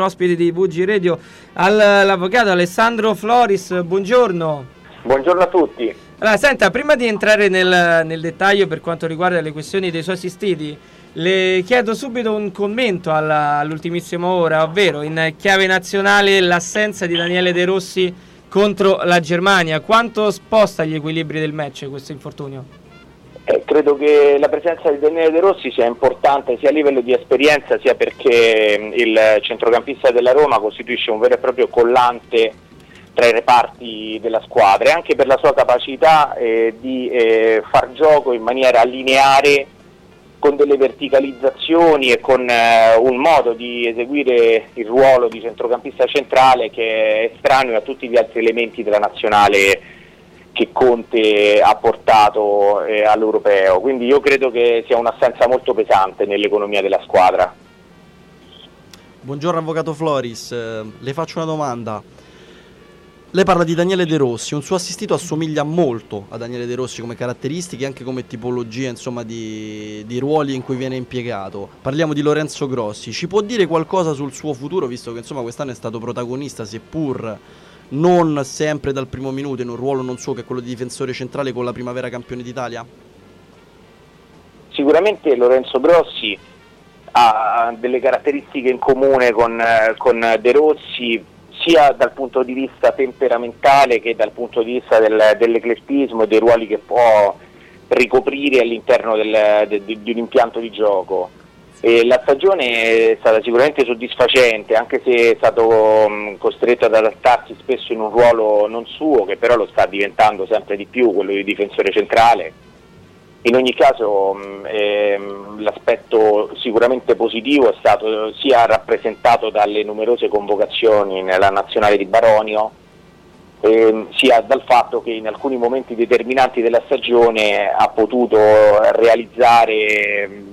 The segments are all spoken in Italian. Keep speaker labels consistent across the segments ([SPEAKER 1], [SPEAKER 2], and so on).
[SPEAKER 1] ospite di VG Radio all'avvocato Alessandro Floris, buongiorno.
[SPEAKER 2] Buongiorno a tutti.
[SPEAKER 1] Allora, senta, prima di entrare nel, nel, dettaglio per quanto riguarda le questioni dei suoi assistiti, le chiedo subito un commento alla, all'ultimissima ora, ovvero in chiave nazionale l'assenza di Daniele De Rossi contro la Germania. Quanto sposta gli equilibri del match questo infortunio?
[SPEAKER 2] Eh, credo che la presenza di Daniele De Rossi sia importante sia a livello di esperienza sia perché il centrocampista della Roma costituisce un vero e proprio collante tra i reparti della squadra. E anche per la sua capacità eh, di eh, far gioco in maniera lineare con delle verticalizzazioni e con eh, un modo di eseguire il ruolo di centrocampista centrale che è estraneo a tutti gli altri elementi della nazionale che Conte ha portato eh, all'europeo, quindi io credo che sia un'assenza molto pesante nell'economia della squadra.
[SPEAKER 3] Buongiorno Avvocato Floris, eh, le faccio una domanda. Lei parla di Daniele De Rossi, un suo assistito assomiglia molto a Daniele De Rossi come caratteristiche e anche come tipologia insomma, di, di, ruoli in cui viene impiegato. Parliamo di Lorenzo Grossi, ci può dire qualcosa sul suo futuro visto che insomma, quest'anno è stato protagonista seppur non sempre dal primo minuto in un ruolo non suo che è quello di difensore centrale con la primavera campione d'Italia?
[SPEAKER 2] Sicuramente Lorenzo Grossi ha delle caratteristiche in comune con, con De Rossi sia dal punto di vista temperamentale che dal punto di vista del, dell'eclettismo e dei ruoli che può ricoprire all'interno del, de, de, di un impianto di gioco. E la stagione è stata sicuramente soddisfacente, anche se è stato mh, costretto ad adattarsi spesso in un ruolo non suo, che però lo sta diventando sempre di più, quello di difensore centrale. In ogni caso mh, ehm, l'aspetto sicuramente positivo è stato sia rappresentato dalle numerose convocazioni nella nazionale di Baronio, ehm, sia dal fatto che in alcuni momenti determinanti della stagione ha potuto realizzare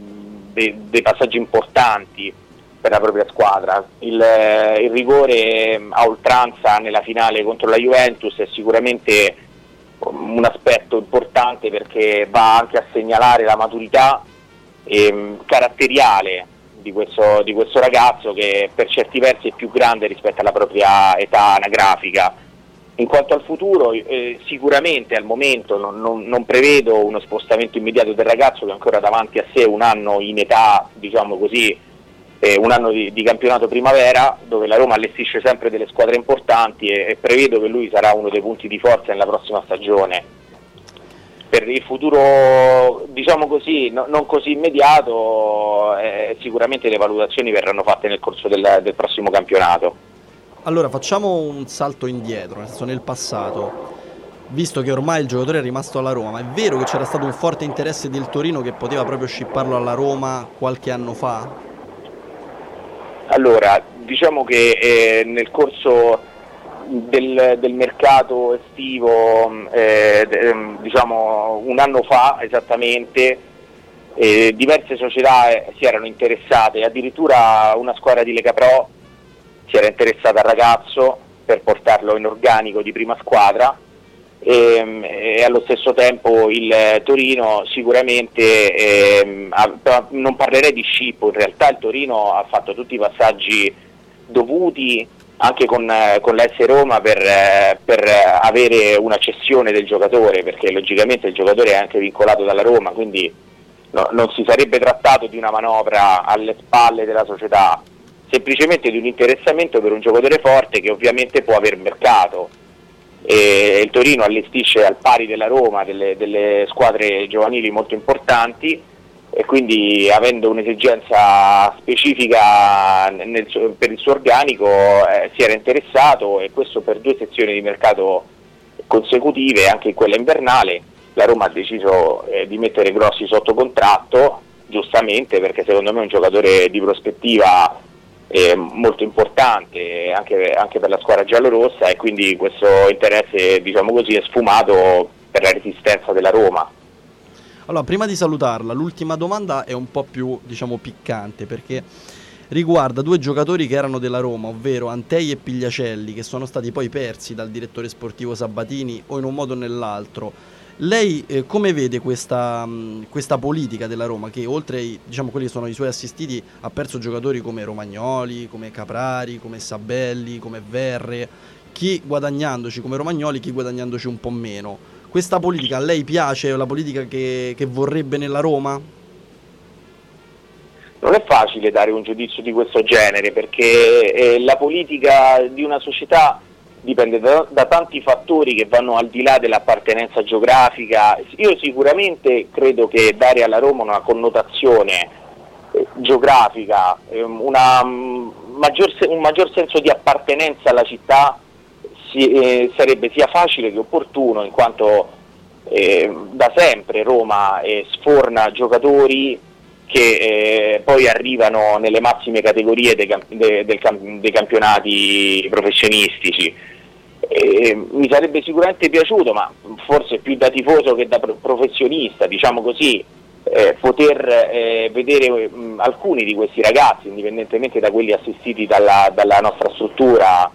[SPEAKER 2] dei, dei passaggi importanti per la propria squadra. Il, eh, il, rigore a oltranza nella finale contro la Juventus è sicuramente un aspetto importante perché va anche a segnalare la maturità eh, caratteriale di questo, di questo ragazzo che per certi versi è più grande rispetto alla propria età anagrafica in quanto al futuro, eh, sicuramente al momento non, non, non, prevedo uno spostamento immediato del ragazzo che ha ancora davanti a sé un anno in età, diciamo così, eh, un anno di, di, campionato primavera, dove la Roma allestisce sempre delle squadre importanti e, e, prevedo che lui sarà uno dei punti di forza nella prossima stagione. Per il futuro, diciamo così, no, non così immediato, eh, sicuramente le valutazioni verranno fatte nel corso del, del prossimo campionato.
[SPEAKER 3] Allora facciamo un salto indietro, nel nel passato. Visto che ormai il giocatore è rimasto alla Roma, ma è vero che c'era stato un forte interesse del Torino che poteva proprio scipparlo alla Roma qualche anno fa?
[SPEAKER 2] Allora, diciamo che eh, nel corso del, del mercato estivo, eh, diciamo un anno fa esattamente, eh, diverse società eh, si erano interessate, addirittura una squadra di Lega Pro si era interessata al ragazzo per portarlo in organico di prima squadra e, e allo stesso tempo il Torino sicuramente, eh, non parlerei di scippo, in realtà il Torino ha fatto tutti i passaggi dovuti anche con, con l'S Roma per, per, avere una cessione del giocatore, perché logicamente il giocatore è anche vincolato dalla Roma, quindi no, non si sarebbe trattato di una manovra alle spalle della società, semplicemente di un interessamento per un giocatore forte che ovviamente può aver mercato. E il Torino allestisce al pari della Roma delle, delle squadre giovanili molto importanti e quindi avendo un'esigenza specifica nel, per il suo organico eh, si era interessato e questo per due sezioni di mercato consecutive, anche in quella invernale, la Roma ha deciso eh, di mettere Grossi sotto contratto, giustamente perché secondo me è un giocatore di prospettiva eh, molto importante anche, anche, per la squadra giallorossa e quindi questo interesse diciamo così, è sfumato per la resistenza della Roma.
[SPEAKER 3] Allora, prima di salutarla, l'ultima domanda è un po' più diciamo, piccante perché riguarda due giocatori che erano della Roma, ovvero Antei e Pigliacelli, che sono stati poi persi dal direttore sportivo Sabatini o in un modo o nell'altro. Lei eh, come vede questa, mh, questa, politica della Roma che oltre ai, diciamo, quelli che sono i suoi assistiti ha perso giocatori come Romagnoli, come Caprari, come Sabelli, come Verre, chi guadagnandoci come Romagnoli, chi guadagnandoci un po' meno. Questa politica a lei piace? È la politica che, che vorrebbe nella Roma?
[SPEAKER 2] Non è facile dare un giudizio di questo genere perché eh, la politica di una società dipende da, da, tanti fattori che vanno al di là dell'appartenenza geografica. Io sicuramente credo che dare alla Roma una connotazione eh, geografica, eh, una, um, maggior, un maggior senso di appartenenza alla città si, eh, sarebbe sia facile che opportuno in quanto eh, da sempre Roma eh, sforna giocatori che eh, poi arrivano nelle massime categorie dei, dei, dei campionati professionistici. Eh, mi sarebbe sicuramente piaciuto, ma forse più da tifoso che da professionista, diciamo così, eh, poter eh, vedere mh, alcuni di questi ragazzi, indipendentemente da quelli assistiti dalla, dalla nostra struttura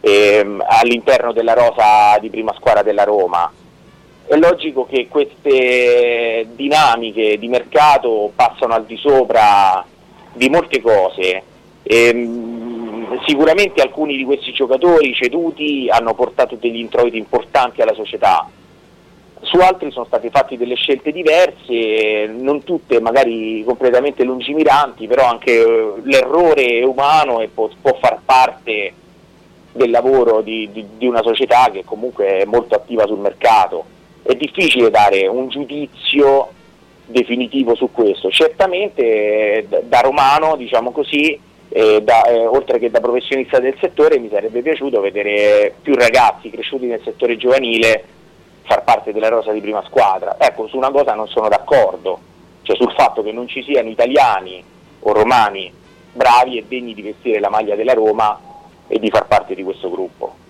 [SPEAKER 2] ehm, all'interno della rosa di prima squadra della Roma è logico che queste dinamiche di mercato passano al di sopra di molte cose. E, ehm, sicuramente alcuni di questi giocatori ceduti hanno portato degli introiti importanti alla società, su altri sono state fatte delle scelte diverse, non tutte magari completamente lungimiranti, però anche eh, l'errore è umano e può, può far parte del lavoro di, di, di una società che comunque è molto attiva sul mercato è difficile dare un giudizio definitivo su questo. Certamente eh, da romano, diciamo così, eh, da, eh, oltre che da professionista del settore, mi sarebbe piaciuto vedere più ragazzi cresciuti nel settore giovanile far parte della rosa di prima squadra. Ecco, su una cosa non sono d'accordo, cioè sul fatto che non ci siano italiani o romani bravi e degni di vestire la maglia della Roma e di far parte di questo gruppo.